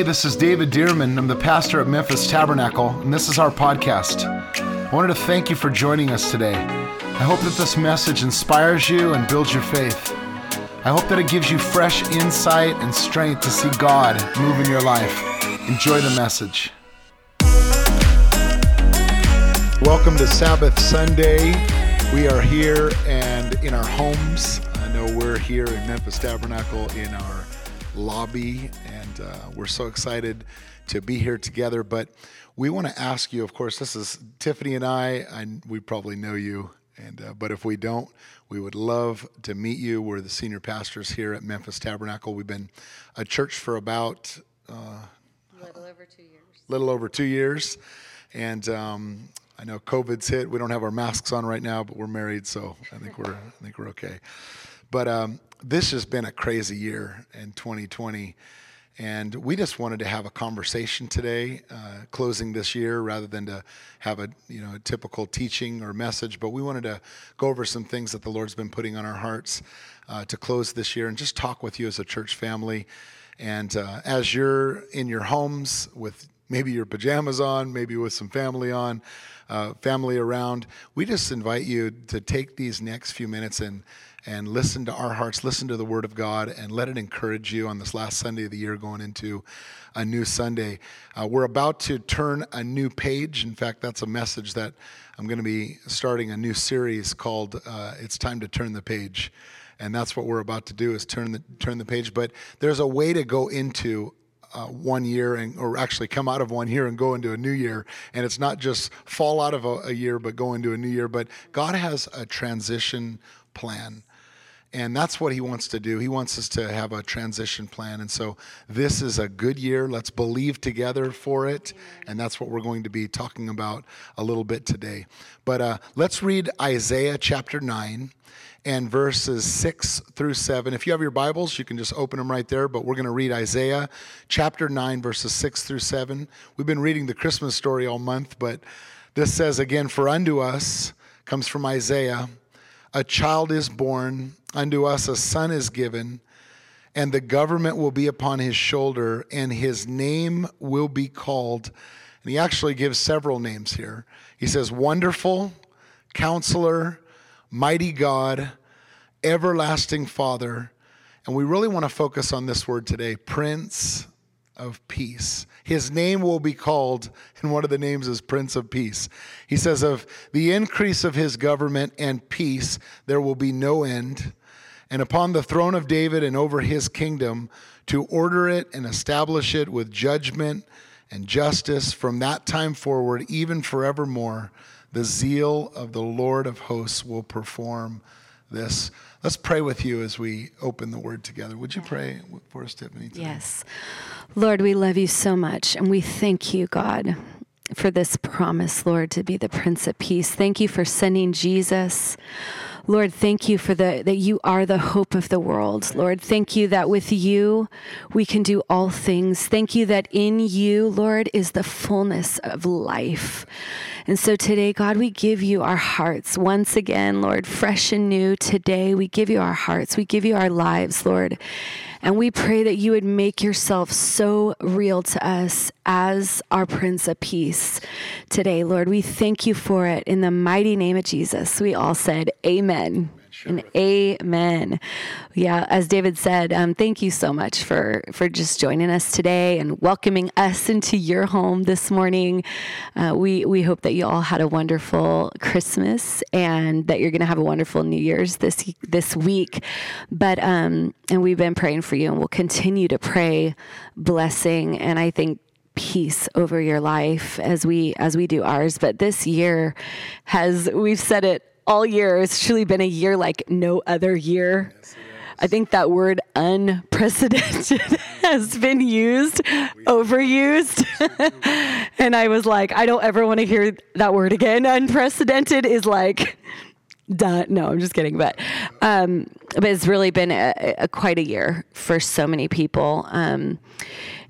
Hey, this is David Dearman. I'm the pastor at Memphis Tabernacle, and this is our podcast. I wanted to thank you for joining us today. I hope that this message inspires you and builds your faith. I hope that it gives you fresh insight and strength to see God move in your life. Enjoy the message. Welcome to Sabbath Sunday. We are here and in our homes. I know we're here in Memphis Tabernacle in our lobby, and uh, we're so excited to be here together. But we want to ask you, of course, this is Tiffany and I. and we probably know you, and uh, but if we don't, we would love to meet you. We're the senior pastors here at Memphis Tabernacle. We've been a church for about uh, little over two years. Little over two years, and. Um, I know COVID's hit. We don't have our masks on right now, but we're married, so I think we're I think we're okay. But um, this has been a crazy year in 2020. And we just wanted to have a conversation today, uh, closing this year, rather than to have a you know a typical teaching or message. But we wanted to go over some things that the Lord's been putting on our hearts uh, to close this year, and just talk with you as a church family. And uh, as you're in your homes with maybe your pajamas on, maybe with some family on, uh, family around, we just invite you to take these next few minutes and and listen to our hearts, listen to the Word of God, and let it encourage you on this last Sunday of the year going into a new Sunday. Uh, we're about to turn a new page. In fact, that's a message that I'm going to be starting a new series called uh, "It's Time to Turn the Page," and that's what we're about to do is turn the turn the page. But there's a way to go into uh, one year and or actually come out of one year and go into a new year and it's not just fall out of a, a year but go into a new year but god has a transition plan and that's what he wants to do. He wants us to have a transition plan. And so this is a good year. Let's believe together for it. And that's what we're going to be talking about a little bit today. But uh, let's read Isaiah chapter 9 and verses 6 through 7. If you have your Bibles, you can just open them right there. But we're going to read Isaiah chapter 9, verses 6 through 7. We've been reading the Christmas story all month, but this says again, For unto us comes from Isaiah a child is born, unto us a son is given, and the government will be upon his shoulder, and his name will be called. And he actually gives several names here. He says, Wonderful, Counselor, Mighty God, Everlasting Father. And we really want to focus on this word today Prince of Peace. His name will be called, and one of the names is Prince of Peace. He says, Of the increase of his government and peace, there will be no end. And upon the throne of David and over his kingdom, to order it and establish it with judgment and justice from that time forward, even forevermore, the zeal of the Lord of hosts will perform this. Let's pray with you as we open the word together. Would you pray for us, Tiffany? Today? Yes. Lord, we love you so much, and we thank you, God, for this promise, Lord, to be the Prince of Peace. Thank you for sending Jesus. Lord, thank you for the that you are the hope of the world. Lord, thank you that with you we can do all things. Thank you that in you, Lord, is the fullness of life. And so today, God, we give you our hearts once again, Lord, fresh and new. Today, we give you our hearts. We give you our lives, Lord. And we pray that you would make yourself so real to us as our Prince of Peace today, Lord. We thank you for it. In the mighty name of Jesus, we all said, Amen. Sure. And amen. Yeah, as David said, um, thank you so much for for just joining us today and welcoming us into your home this morning. Uh, we we hope that you all had a wonderful Christmas and that you're going to have a wonderful New Year's this this week. But um, and we've been praying for you, and we'll continue to pray blessing. And I think peace over your life as we as we do ours but this year has we've said it all year. It's truly been a year like no other year. Yes, I think that word unprecedented has been used, overused. and I was like, I don't ever want to hear that word again. Unprecedented is like Duh. No, I'm just kidding. But um, but it's really been a, a, quite a year for so many people. Um,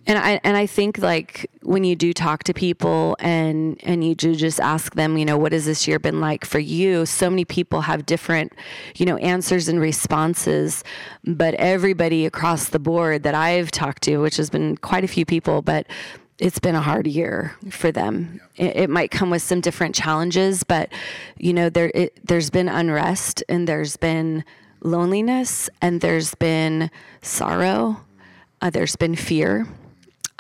and I and I think like when you do talk to people and and you do just ask them, you know, what has this year been like for you? So many people have different, you know, answers and responses, but everybody across the board that I've talked to, which has been quite a few people, but it's been a hard year for them. It, it, might come with some different challenges, but you know, there it, there's been unrest and there's been loneliness and there's been sorrow. Uh, there's been fear.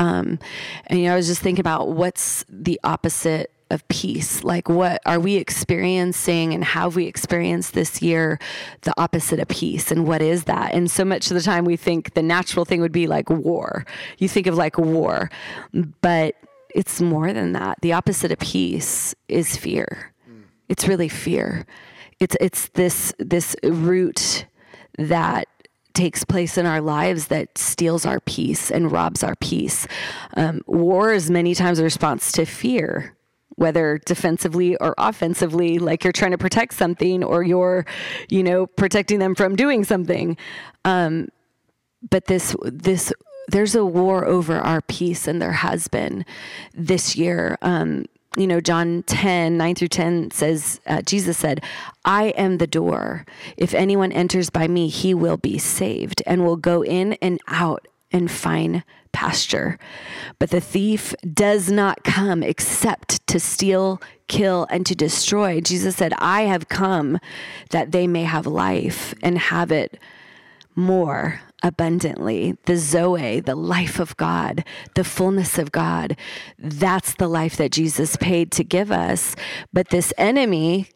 Um, and you know, I was just thinking about what's the opposite of peace? Like, what are we experiencing and have we experienced this year the opposite of peace? And what is that? And so much of the time we think the natural thing would be like war. You think of like war, but it's more than that. The opposite of peace is fear. It's really fear. It's it's this this root that takes place in our lives that steals our peace and robs our peace. Um, war is many times a response to fear whether defensively or offensively, like you're trying to protect something or you're, you know, protecting them from doing something. Um, but this, this, there's a war over our peace, and there has been this year. Um, you know, John 10, 9 through 10 says, uh, Jesus said, I am the door. If anyone enters by me, he will be saved and will go in and out and find pasture. But the thief does not come except to steal, kill, and to destroy. Jesus said, I have come that they may have life and have it more abundantly. The Zoe, the life of God, the fullness of God. That's the life that Jesus paid to give us. But this enemy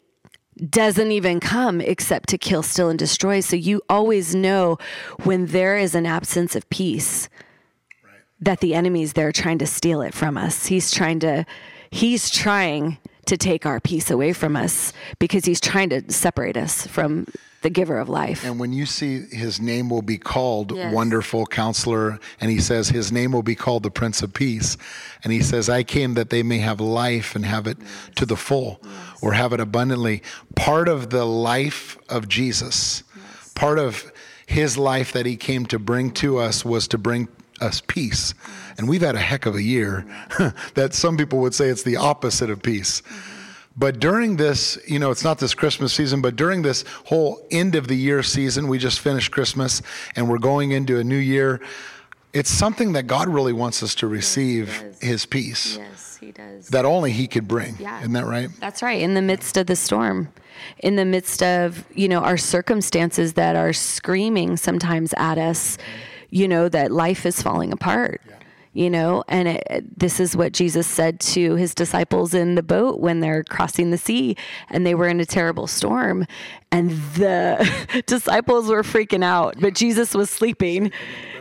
doesn't even come except to kill, steal, and destroy. So you always know when there is an absence of peace that the enemy's there trying to steal it from us. He's trying to, he's trying to take our peace away from us because he's trying to separate us from the giver of life. And when you see his name will be called yes. Wonderful Counselor, and he says his name will be called the Prince of Peace, and he says, I came that they may have life and have it yes. to the full yes. or have it abundantly. Part of the life of Jesus, part of his life that he came to bring to us was to bring us peace. And we've had a heck of a year that some people would say it's the opposite of peace. But during this, you know, it's not this Christmas season, but during this whole end of the year season, we just finished Christmas and we're going into a new year. It's something that God really wants us to receive yes, His peace. Yes, He does. That only He could bring. Yeah. Isn't that right? That's right. In the midst of the storm, in the midst of, you know, our circumstances that are screaming sometimes at us, you know, that life is falling apart. Yeah you know and it, this is what jesus said to his disciples in the boat when they're crossing the sea and they were in a terrible storm and the disciples were freaking out but jesus was sleeping.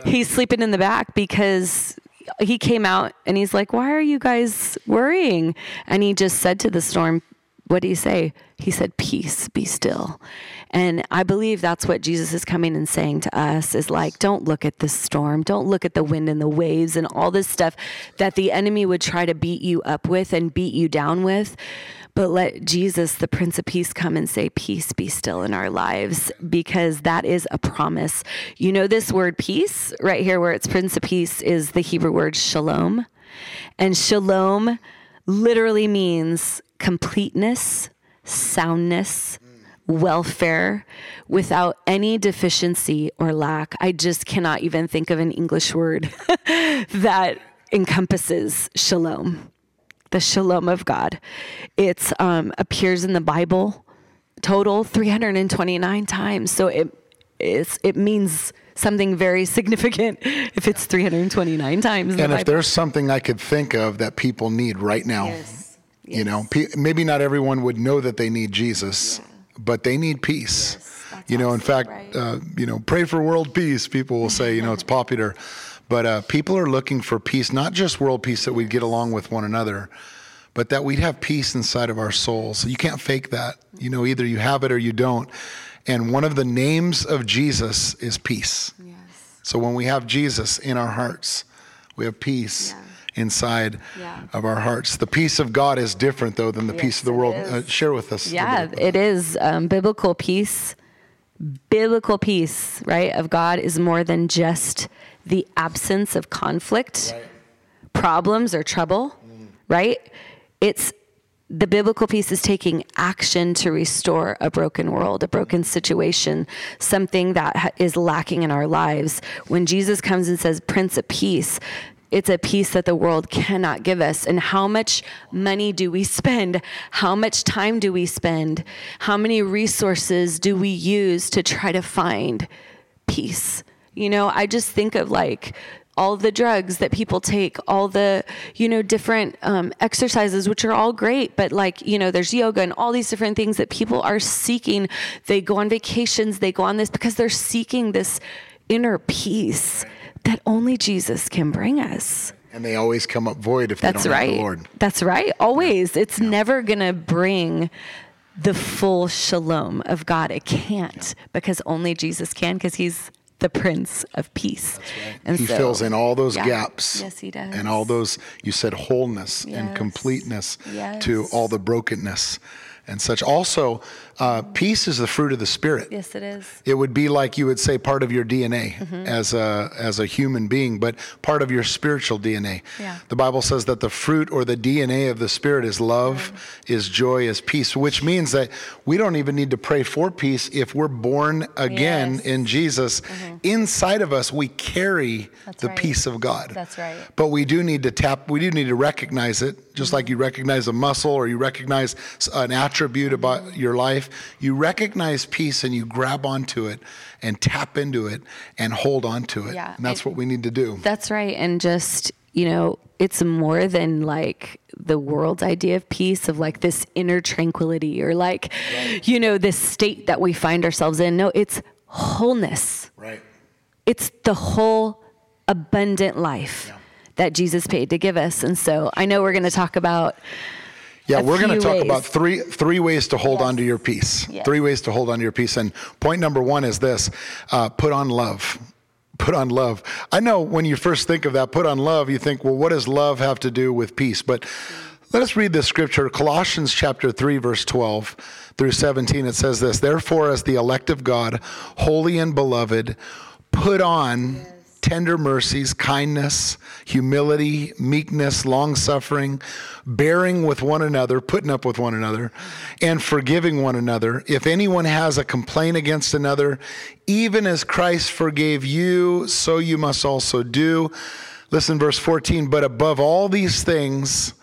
He's sleeping in the back because he came out and he's like why are you guys worrying? And he just said to the storm what do you say he said peace be still and I believe that's what Jesus is coming and saying to us is like, don't look at the storm. Don't look at the wind and the waves and all this stuff that the enemy would try to beat you up with and beat you down with. But let Jesus, the Prince of Peace, come and say, Peace be still in our lives, because that is a promise. You know, this word peace right here, where it's Prince of Peace, is the Hebrew word shalom. And shalom literally means completeness, soundness, welfare without any deficiency or lack. I just cannot even think of an English word that encompasses shalom, the shalom of God. It um, appears in the Bible total 329 times. So it it means something very significant if it's 329 times. and if Bible. there's something I could think of that people need right now, yes. Yes. you know, maybe not everyone would know that they need Jesus. Yeah but they need peace. Yes, you know, in fact, right. uh, you know, pray for world peace. People will say, you know, it's popular, but uh, people are looking for peace, not just world peace that we'd get along with one another, but that we'd have peace inside of our souls. So you can't fake that. You know, either you have it or you don't. And one of the names of Jesus is peace. Yes. So when we have Jesus in our hearts, we have peace. Yeah. inside Yeah. of our hearts. The peace of God is different, though, than the peace of the world. Uh, share with us. Yeah, it is. Um, biblical peace, biblical peace, right, of God is more than just the absence of conflict, problems, or trouble, right? It's the biblical peace is taking action to restore a broken world, a broken situation, something that ha- is lacking in our lives. When Jesus comes and says, Prince of Peace, it's a peace that the world cannot give us. And how much money do we spend? How much time do we spend? How many resources do we use to try to find peace? You know, I just think of like all the drugs that people take, all the, you know, different um, exercises, which are all great, but like, you know, there's yoga and all these different things that people are seeking. They go on vacations, they go on this because they're seeking this inner peace that only Jesus can bring us. And they always come up void if they That's right. the Lord. That's right. Always. It's never going to bring the full shalom of God. It can't because only Jesus can because he's the Prince of Peace. And he so- fills in all those Yeah. gaps. Yes, he does. And all those, you said wholeness and Yes. completeness to all the brokenness and such. Also, uh, peace is the fruit of the Spirit. Yes, it is. It would be like you would say part of your DNA Mm-hmm. as a as a human being, but part of your spiritual DNA. Yeah. The Bible says that the fruit or the DNA of the Spirit is love, is joy, is peace, which means that we don't even need to pray for peace if we're born again Yes. Mm-hmm. in Jesus. Inside of us, we carry That's the right. peace of God. That's right. But we do need to tap, we do need to recognize it, just like you recognize a muscle or you recognize an attribute about your life. You recognize peace and you grab onto it and tap into it and hold on to it. Yeah, And that's what we need to do. That's right. And just, you know, it's more than like the world's idea of peace, of like this inner tranquility or like, you know, this state that we find ourselves in. No, it's wholeness. Right. It's the whole abundant life Yeah. that Jesus paid to give us. And so I know we're going to talk about Yeah, we're going to talk ways. about three three ways to hold on to your peace. Yes. Three ways to hold on to your peace. And point number one is this: uh, put on love. Put on love. I know when you first think of that, put on love, you think, well, what does love have to do with peace? But let us read this scripture, Colossians chapter 3, verse 12 through 17. It says this Therefore, as the elect of God, holy and beloved, put on tender mercies, kindness, humility, meekness, long suffering, bearing with one another, putting up with one another, and forgiving one another. If anyone has a complaint against another, even as Christ forgave you, so you must also do. Listen, verse 14, but above all these things,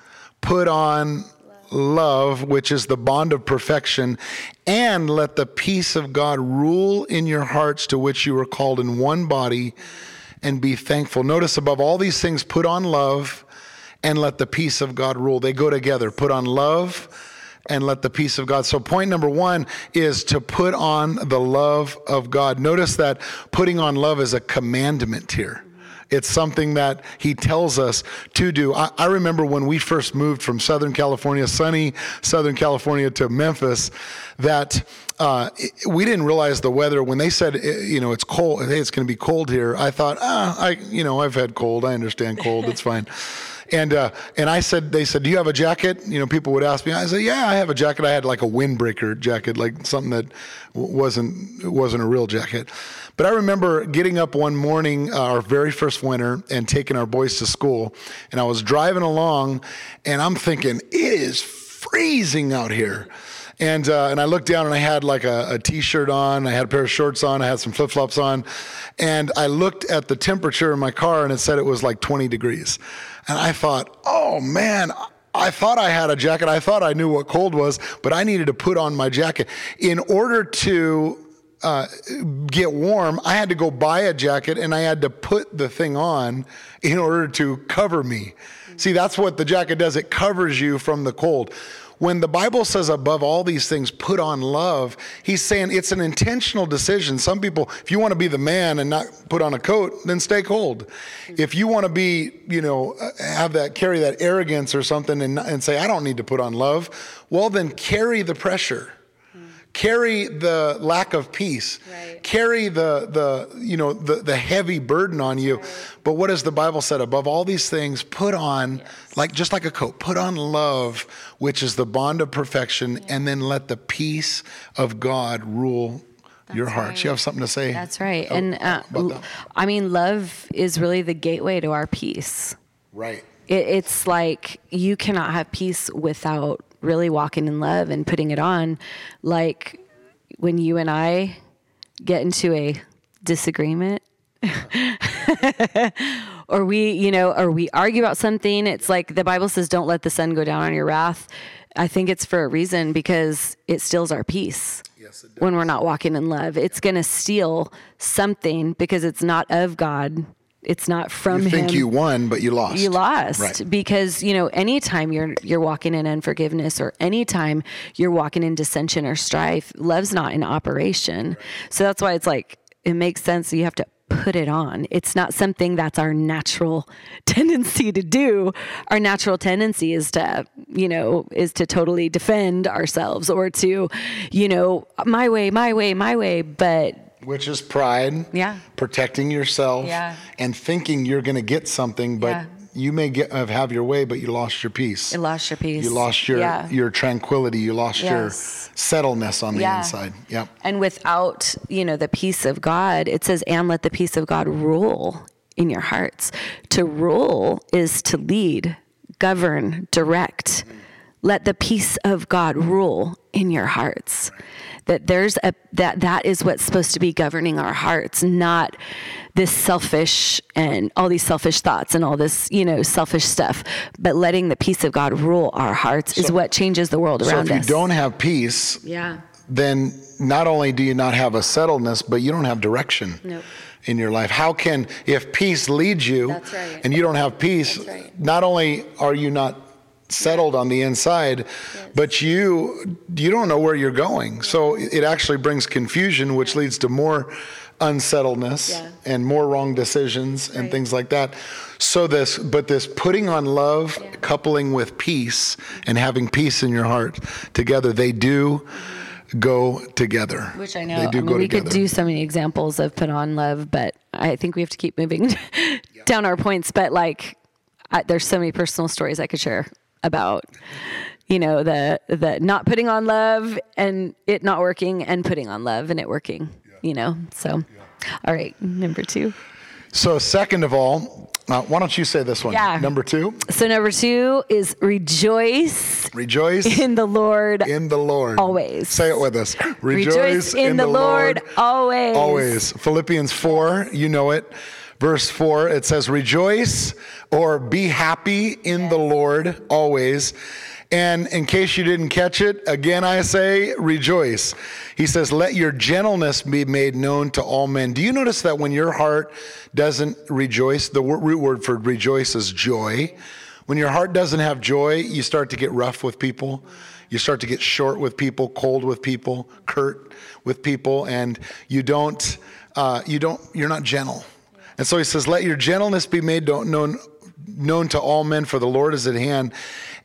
put on love, which is the bond of perfection, and let the peace of God rule in your hearts to which you were called in one body, and be thankful. Notice above all these things, put on love and let the peace of God rule. They go together. Put on love and let the peace of God. So, point number one is to put on the love of God. Notice that putting on love is a commandment here. It's something that he tells us to do. I, I remember when we first moved from Southern California, sunny Southern California, to Memphis, that uh, it- we didn't realize the weather. When they said, eh, you know, it's cold, hey, it's going to be cold here, I thought, ah, I, you know, I've had cold. I understand cold. It's fine. And uh, and I said, they said, do you have a jacket? You know, people would ask me. I said, yeah, I have a jacket. I had like a windbreaker jacket, like something that wasn't wasn't a real jacket. But I remember getting up one morning, uh, our very first winter, and taking our boys to school. And I was driving along, and I'm thinking, it is freezing out here. And uh, and I looked down and I had like a, a t-shirt on, I had a pair of shorts on, I had some flip-flops on, and I looked at the temperature in my car and it said it was like 20 degrees. And I thought, oh man, I thought I had a jacket. I thought I knew what cold was, but I needed to put on my jacket. In order to uh, get warm, I had to go buy a jacket and I had to put the thing on in order to cover me. See, that's what the jacket does. It covers you from the cold. When the Bible says above all these things, put on love, he's saying it's an intentional decision. Some people, if you want to be the man and not put on a coat, then stay cold. If you want to be, you know, uh, have that, carry that arrogance or something and, and say, I don't need to put on love, well, then carry the pressure carry the lack of peace, Right. carry the the you know the the heavy burden on you. But what does the Bible said? Above all these things, put on like just like a coat, put on love, which is the bond of perfection, and then let the peace of God rule your hearts. You have something to say? That's right. Oh, and uh, that? I mean, love is really the gateway to our peace. right. It, it's like you cannot have peace without really walking in love and putting it on. Like when you and I get into a disagreement. or we, you know, or we argue about something. It's like the Bible says, don't let the sun go down on your wrath. I think it's for a reason because it steals our peace Yes, it does. when we're not walking in love. It's going to steal something because it's not of God. It's not from You him. think you won, but you lost. You lost Right. because you know anytime you're you're walking in unforgiveness or anytime you're walking in dissension or strife, love's not in operation. So that's why it's like it makes sense. You have to put it on. It's not something that's our natural tendency to do. Our natural tendency is to you know is to totally defend ourselves or to you know my way, my way, my way. But Which is pride. Yeah. Protecting yourself. Yeah. And thinking you're going to get something, but Yeah. you may get have, your way, but you lost your peace. you lost your peace. You lost your Yeah. your tranquility. You lost your Yes. settledness on the Yeah. inside. Yep. And without, you know, the peace of God, it says, and let the peace of God rule in your hearts. To rule is to lead, govern, direct. Mm-hmm. Let the peace of God rule in your hearts. That there's a that that is what's supposed to be governing our hearts, not this selfish and all these selfish thoughts and all this, you know, selfish stuff. But letting the peace of God rule our hearts is what changes the world So around if you us. don't have peace, yeah. then not only do you not have a settledness, but you don't have direction Nope. in your life. How can, if peace leads you right. and you don't have peace, right. not only are you not settled on the inside, but you you don't know where you're going. So it actually brings confusion, which leads to more unsettledness Yeah. and more wrong decisions and Right. things like that. So this, but this putting on love, coupling with peace, and having peace in your heart together, they do go together. Which I know. they do I mean, go we together. could do so many examples of put on love, but I think we have to keep moving down our points. But like, I, there's so many personal stories I could share about, you know, the the not putting on love and it not working, and putting on love and it working. You know. So, all right, number two. So, second of all, uh, why don't you say this one? Yeah. Number two, So number two is rejoice rejoice in the Lord. in the Lord. Always. Say it with us. Rejoice in the Lord always. Always. Philippians 4, you know it. Verse 4, it says, Rejoice or be happy in the Lord always. And in case you didn't catch it, again I say, rejoice. He says, Let your gentleness be made known to all men. Do you notice that when your heart doesn't rejoice, the root word for rejoice is joy? When your heart doesn't have joy, you start to get rough with people. You start to get short with people, cold with people, curt with people, and you don't, uh, you don't, you're not gentle. And so he says, "Let your gentleness be made known, known to all men, for the Lord is at hand,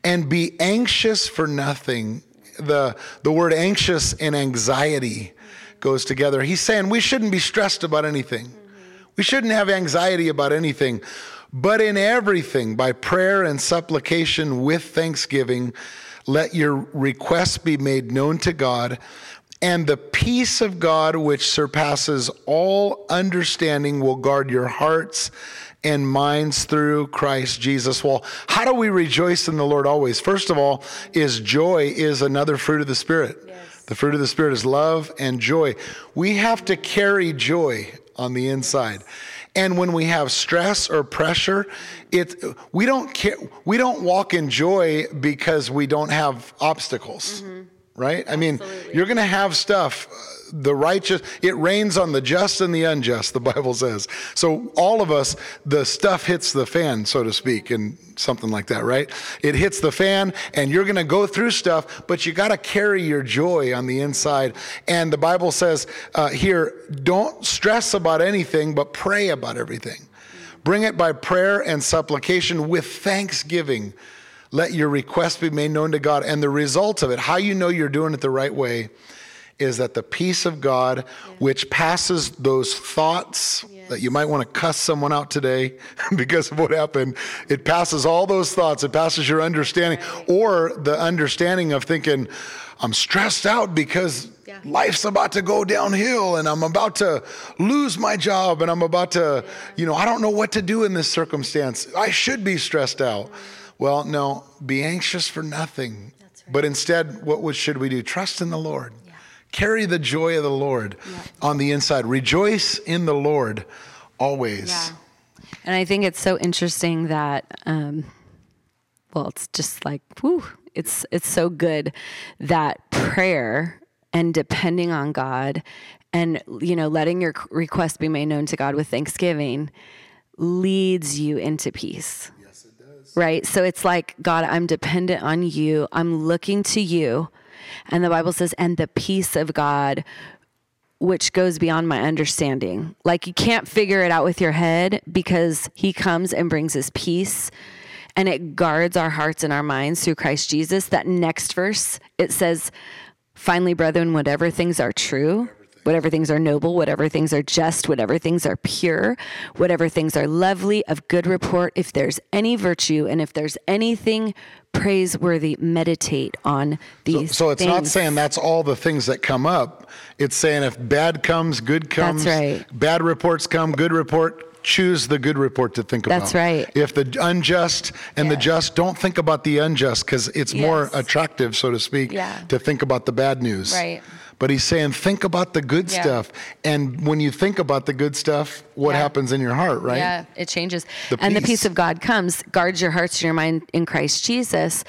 and be anxious for nothing." The the word anxious and anxiety goes together. He's saying we shouldn't be stressed about anything. We shouldn't have anxiety about anything, but in everything, by prayer and supplication with thanksgiving, let your requests be made known to God. And the peace of God, which surpasses all understanding, will guard your hearts and minds through Christ Jesus. Well, how do we rejoice in the Lord always? First of all, is joy is another fruit of the Spirit. The fruit of the Spirit is love and joy. We have to carry joy on the inside. And when we have stress or pressure, it we don't care, we don't walk in joy because we don't have obstacles. Mm-hmm. Right? I mean, you're going to have stuff uh, the righteous it rains on the just and the unjust the bible says. So all of us the stuff hits the fan so to speak and something like that right? It hits the fan and you're going to go through stuff but you got to carry your joy on the inside. And the bible says uh, here don't stress about anything but pray about everything. Bring it by prayer and supplication with thanksgiving let your request be made known to god. And the result of it how you know you're doing it the right way is that the peace of God, which passes those thoughts that you might want to cuss someone out today because of what happened, it passes all those thoughts, it passes your understanding, or the understanding of thinking, I'm stressed out because yeah. life's about to go downhill and I'm about to lose my job and I'm about to, you know, I don't know what to do in this circumstance. I should be stressed out. Well, no, be anxious for nothing. Right. But instead, what should we do? Trust in the Lord. Yeah. Carry the joy of the Lord yeah. on the inside. Rejoice in the Lord always. Yeah. And I think it's so interesting that, um, well, it's just like, whew, it's it's so good that prayer and depending on God and you know letting your request be made known to God with thanksgiving leads you into peace. Right? So it's like, God, I'm dependent on you. I'm looking to you. And the Bible says, and the peace of God which goes beyond my understanding. Like you can't figure it out with your head because he comes and brings his peace and it guards our hearts and our minds through Christ Jesus. That next verse, it says, Finally, brethren, whatever things are true, whatever things are noble, whatever things are just, whatever things are pure, whatever things are lovely, of good report, if there's any virtue and if there's anything praiseworthy, meditate on these. So, so it's things. not saying that's all the things that come up. It's saying if bad comes, good comes. That's right. Bad reports come, good report choose the good report to think about. That's right. If the unjust and the just, don't think about the unjust because it's yes. more attractive, so to speak, yeah. to think about the bad news. Right. But he's saying, think about the good yeah. stuff. And when you think about the good stuff, what yeah. happens in your heart, right? Yeah, it changes. The and the peace of God comes, guards your hearts and your mind in Christ Jesus.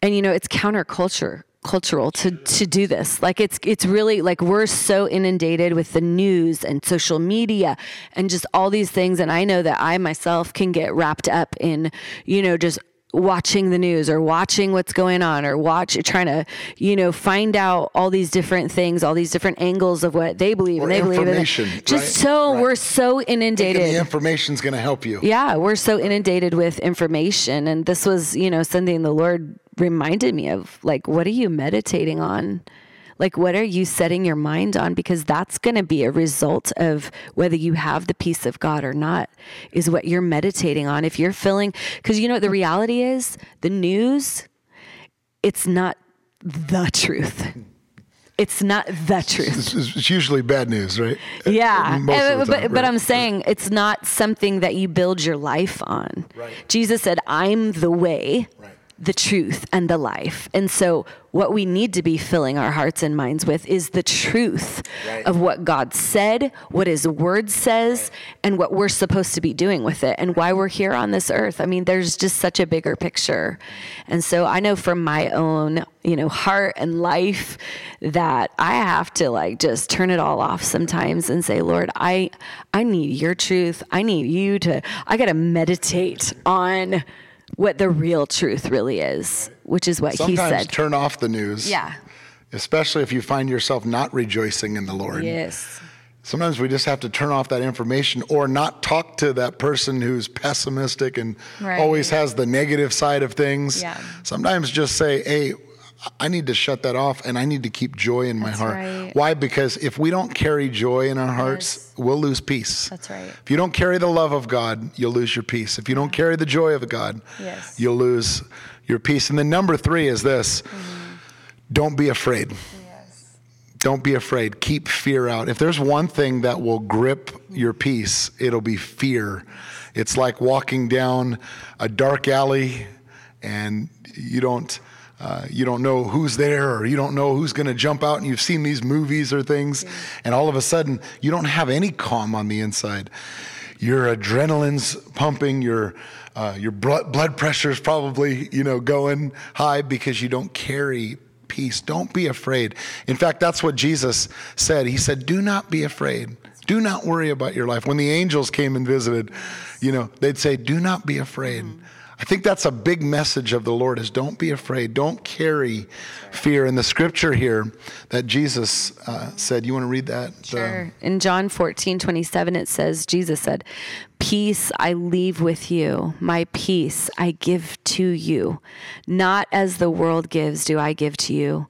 And you know, it's counterculture cultural to to do this. Like it's it's really like we're so inundated with the news and social media and just all these things. And I know that I myself can get wrapped up in you know just watching the news or watching what's going on or watch trying to you know find out all these different things all these different angles of what they believe or and they believe in. just right? so right. we're so inundated. Thinking the information's going to help you. Yeah we're so inundated with information. And this was you know something the lord reminded me of like what are you meditating on like what are you setting your mind on because that's going to be a result of whether you have the peace of god or not is what you're meditating on if you're feeling because you know what the reality is the news it's not the truth it's not the truth. It's, usually bad news, right? Yeah, uh, uh, but, but, but, I'm saying it's not something that you build your life on. Right. Jesus said, "I'm the way." Right the truth and the life. And so, what we need to be filling our hearts and minds with is the truth right. of what God said, what His Word says, right. and what we're supposed to be doing with it, and why we're here on this earth. I mean, there's just such a bigger picture. And so, I know from my own, you know, heart and life that I have to like just turn it all off sometimes and say, Lord, I, I need Your truth. I need You to. I got to meditate on what the real truth really is, which is what Sometimes he said. turn off the news. Yeah. Especially if you find yourself not rejoicing in the Lord. Yes. Sometimes we just have to turn off that information or not talk to that person who's pessimistic and right. always has the negative side of things. Yeah. Sometimes just say, hey, I need to shut that off and I need to keep joy in my That's heart. Right. Why? Because if we don't carry joy in our hearts, yes. we'll lose peace. That's right. If you don't carry the love of God, you'll lose your peace. If you don't carry the joy of God, yes. you'll lose your peace. And then number three is this mm-hmm. don't be afraid. Yes. Don't be afraid. Keep fear out. If there's one thing that will grip your peace, it'll be fear. It's like walking down a dark alley and you don't uh, you don't know who's there or you don't know who's going to jump out and you've seen these movies or things. And all of a sudden you don't have any calm on the inside. Your adrenaline's pumping your uh, your blood blood pressure's probably you know going high because you don't carry peace. Don't be afraid. In fact that's what jesus said. He said do not be afraid. Do not worry about your life. When the angels came and visited you know they'd say do not be afraid. Mm-hmm I think that's a big message of the Lord is don't be afraid. Don't carry fear. In the scripture here that Jesus uh, said, you want to read that? Sure. In John 14, 27, it says, Jesus said, peace I leave with you, my peace I give to you. Not as the world gives, do I give to you.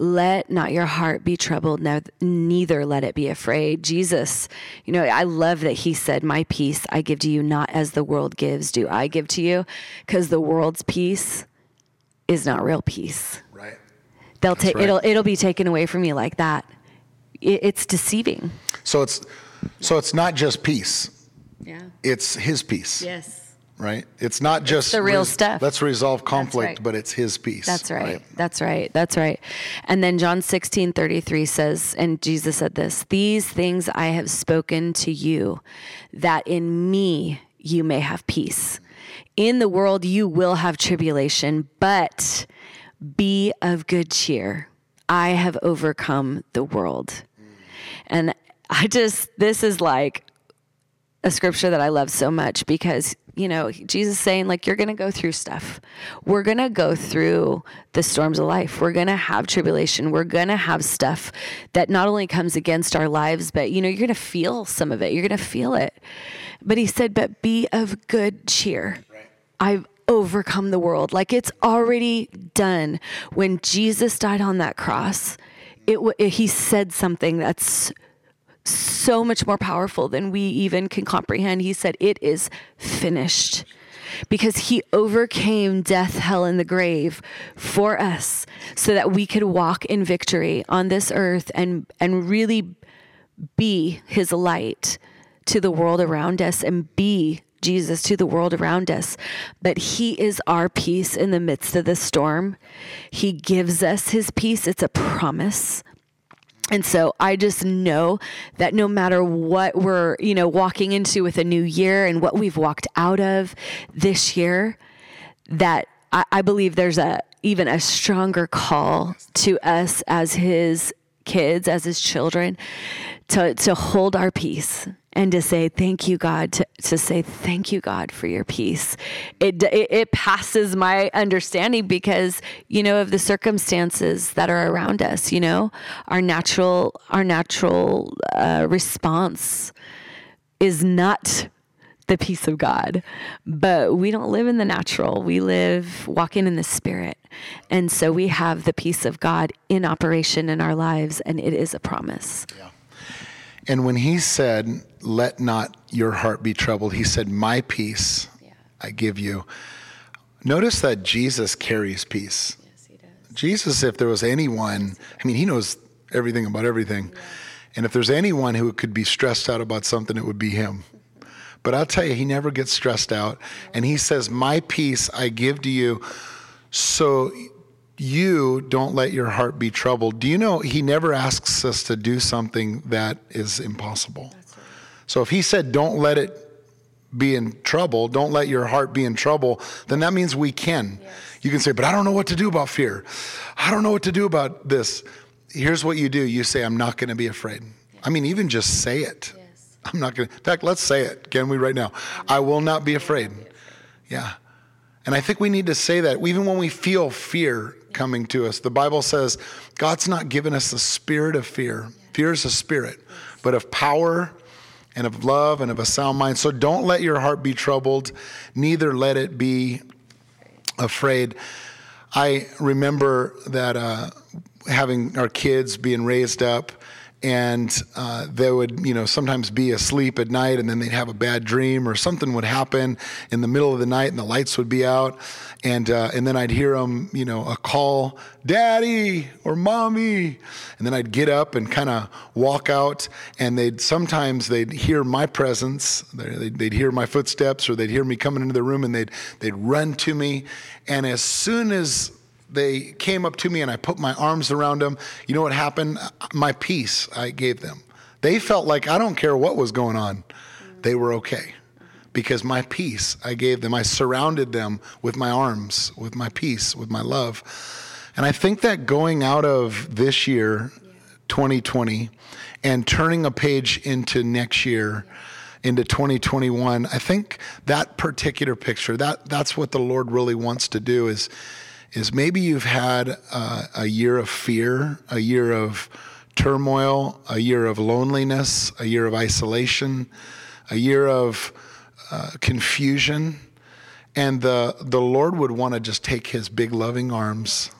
Let not your heart be troubled, neither let it be afraid. Jesus, you know, I love that he said, My peace I give to you, not as the world gives, do I give to you. Because the world's peace is not real peace. Right. They'll take right. it'll it'll be taken away from you like that. It, it's deceiving. So it's so it's not just peace. Yeah. It's his peace. Yes. Right? It's not just it's the real res- stuff. Let's resolve conflict, right. but it's his peace. That's right. right. That's right. That's right. And then John 16, 33 says, and Jesus said this, these things I have spoken to you, that in me you may have peace. In the world you will have tribulation, but be of good cheer. I have overcome the world. And I just, this is like a scripture that I love so much because, you know, Jesus saying, like, you're going to go through stuff. We're going to go through the storms of life. We're going to have tribulation. We're going to have stuff that not only comes against our lives, but, you know, you're going to feel some of it. You're going to feel it. But he said, but be of good cheer. Right. I've overcome the world. Like, it's already done. When Jesus died on that cross, it, it he said something that's so much more powerful than we even can comprehend. He said, It is finished. Because he overcame death, hell, and the grave for us so that we could walk in victory on this earth and, and really be his light to the world around us and be Jesus to the world around us. But He is our peace in the midst of the storm. He gives us His peace. It's a promise. And so I just know that no matter what we're, you know, walking into with a new year and what we've walked out of this year, that I, I believe there's a even a stronger call to us as his kids, as his children, to to hold our peace and to say thank you god to, to say thank you god for your peace it, it, it passes my understanding because you know of the circumstances that are around us you know our natural our natural uh, response is not the peace of God. But we don't live in the natural. We live walking in the spirit. And so we have the peace of God in operation in our lives, and it is a promise. Yeah. And when he said, Let not your heart be troubled, he said, My peace yeah. I give you. Notice that Jesus carries peace. Yes, he does. Jesus, if there was anyone, I mean, he knows everything about everything. Yeah. And if there's anyone who could be stressed out about something, it would be him. But I'll tell you, he never gets stressed out. And he says, My peace I give to you. So you don't let your heart be troubled. Do you know he never asks us to do something that is impossible? So if he said, don't let it be in trouble, don't let your heart be in trouble, then that means we can. Yes. You can say, but I don't know what to do about fear. I don't know what to do about this. Here's what you do you say, I'm not going to be afraid. Yes. I mean, even just say it. Yes. I'm not going to. In fact, let's say it. Can we right now? I will not be afraid. Yeah. And I think we need to say that even when we feel fear coming to us. The Bible says God's not given us the spirit of fear. Fear is a spirit, but of power and of love and of a sound mind. So don't let your heart be troubled, neither let it be afraid. I remember that uh, having our kids being raised up and uh, they would you know sometimes be asleep at night and then they'd have a bad dream or something would happen in the middle of the night and the lights would be out. And uh, and then I'd hear them you know a call daddy or mommy. And then I'd get up and kind of walk out and they'd sometimes they'd hear my presence. They'd, they'd hear my footsteps or they'd hear me coming into the room and they'd they'd run to me. And as soon as they came up to me and I put my arms around them. You know what happened? My peace I gave them. They felt like I don't care what was going on, they were okay because my peace I gave them. I surrounded them with my arms, with my peace, with my love. And I think that going out of this year, 2020, and turning a page into next year, into 2021, I think that particular picture, that, that's what the Lord really wants to do is is maybe you've had uh, a year of fear, a year of turmoil, a year of loneliness, a year of isolation, a year of uh, confusion. And the, the Lord would want to just take his big loving arms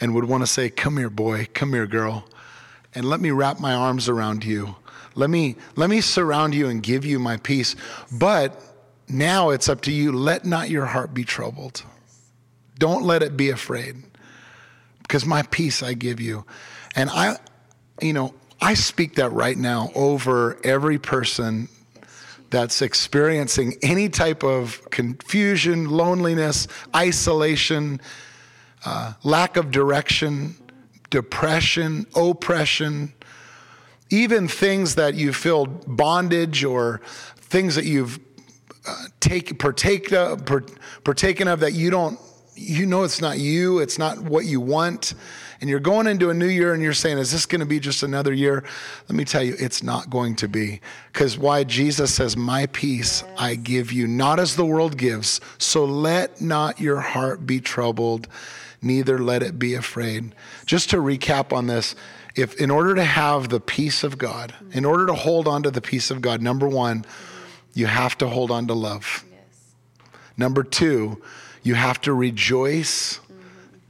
and would want to say, Come here, boy, come here, girl, and let me wrap my arms around you. Let me, let me surround you and give you my peace. But now it's up to you. Let not your heart be troubled. Don't let it be afraid because my peace I give you. And I, you know, I speak that right now over every person that's experiencing any type of confusion, loneliness, isolation, uh, lack of direction, depression, oppression, even things that you feel bondage or things that you've uh, take, partake of, partaken of that you don't, you know it's not you, it's not what you want and you're going into a new year and you're saying, is this going to be just another year? Let me tell you, it's not going to be. Because why? Jesus says, My peace I give you, not as the world gives. So let not your heart be troubled, neither let it be afraid. Just to recap on this, if in order to have the peace of God, in order to hold on to the peace of God, number one, you have to hold on to love. Number two, you have to rejoice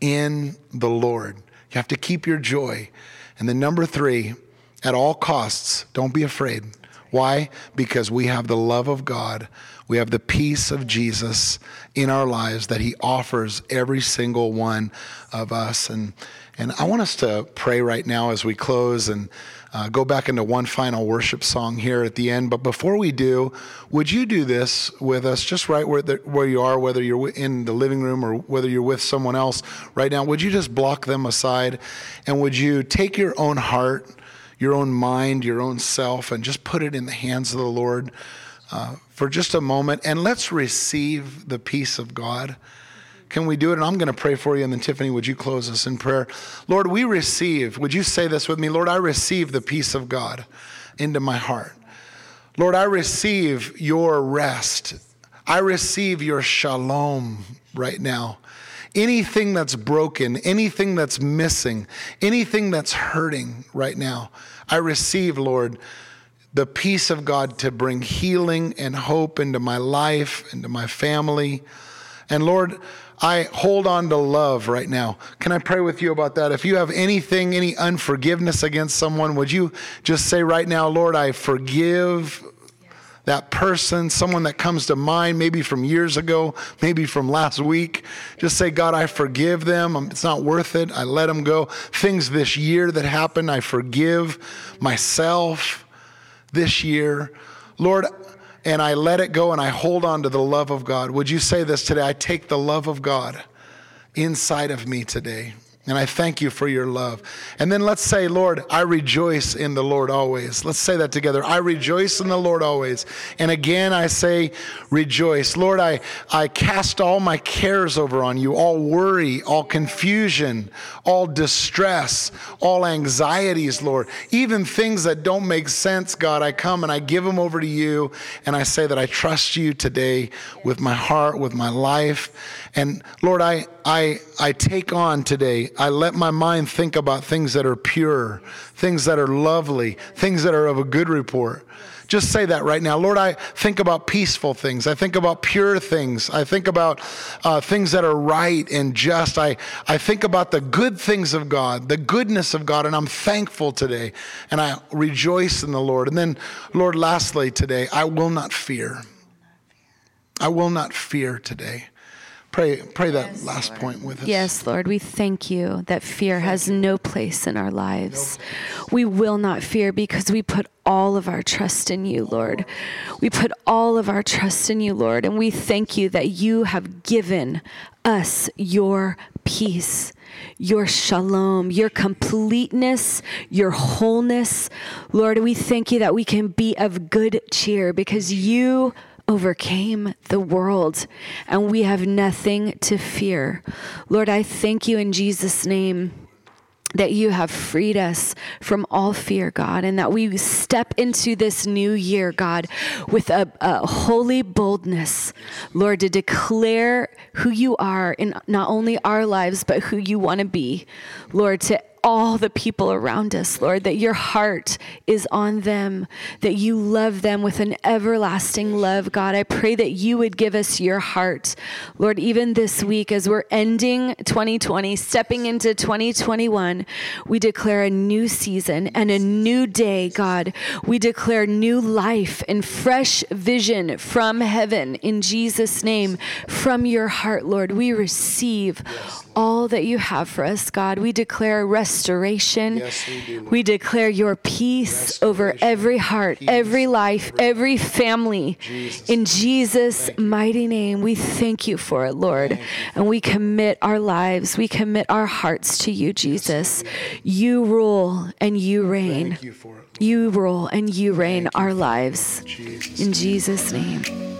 in the Lord. You have to keep your joy. And then number three, at all costs, don't be afraid. Why? Because we have the love of God. We have the peace of Jesus in our lives that He offers every single one of us. And, and I want us to pray right now as we close and uh, go back into one final worship song here at the end. But before we do, would you do this with us, just right where, the, where you are, whether you're in the living room or whether you're with someone else right now? Would you just block them aside and would you take your own heart, your own mind, your own self, and just put it in the hands of the Lord uh, for just a moment and let's receive the peace of God. Can we do it? And I'm going to pray for you. And then, Tiffany, would you close us in prayer? Lord, we receive, would you say this with me? Lord, I receive the peace of God into my heart. Lord, I receive your rest. I receive your shalom right now. Anything that's broken, anything that's missing, anything that's hurting right now, I receive, Lord, the peace of God to bring healing and hope into my life, into my family. And Lord, I hold on to love right now. Can I pray with you about that? If you have anything, any unforgiveness against someone, would you just say right now, Lord, I forgive that person, someone that comes to mind, maybe from years ago, maybe from last week. Just say, God, I forgive them. Um, it's not worth it. I let them go. Things this year that happened, I forgive myself this year. Lord, and I let it go and I hold on to the love of God. Would you say this today? I take the love of God inside of me today. And I thank you for your love. And then let's say, Lord, I rejoice in the Lord always. Let's say that together. I rejoice in the Lord always. And again, I say, rejoice. Lord, I, I cast all my cares over on you, all worry, all confusion, all distress, all anxieties, Lord. Even things that don't make sense, God, I come and I give them over to you. And I say that I trust you today with my heart, with my life. And Lord, I, I, I take on today, I let my mind think about things that are pure, things that are lovely, things that are of a good report. Just say that right now. Lord, I think about peaceful things. I think about pure things. I think about uh, things that are right and just. I, I think about the good things of God, the goodness of God, and I'm thankful today. And I rejoice in the Lord. And then, Lord, lastly today, I will not fear. I will not fear today. Pray, pray that yes, last Lord. point with us. Yes, Lord, we thank you that fear has no place in our lives. We will not fear because we put all of our trust in you, Lord. We put all of our trust in you, Lord, and we thank you that you have given us your peace, your shalom, your completeness, your wholeness. Lord, we thank you that we can be of good cheer because you overcame the world, and we have nothing to fear. Lord, I thank you in Jesus' name that you have freed us from all fear, God, and that we step into this new year, God, with a, a, holy boldness, Lord, to declare who you are in not only our lives, but who you want to be, Lord, to all the people around us, Lord, that your heart is on them, that you love them with an everlasting love, God. I pray that you would give us your heart, Lord, even this week as we're ending 2020, stepping into 2021, we declare a new season and a new day, God. We declare new life and fresh vision from heaven in Jesus' name, from your heart, Lord. We receive all that you have for us, God. We declare restoration. Yes, we do, We declare your peace over every heart, peace, every life, every family. Jesus. In Jesus' mighty name, we thank you for it, Lord. And we commit our lives, we commit our hearts to you, Jesus. You rule and you reign. Thank you it. You rule and you reign our lives. Jesus. In Jesus' name.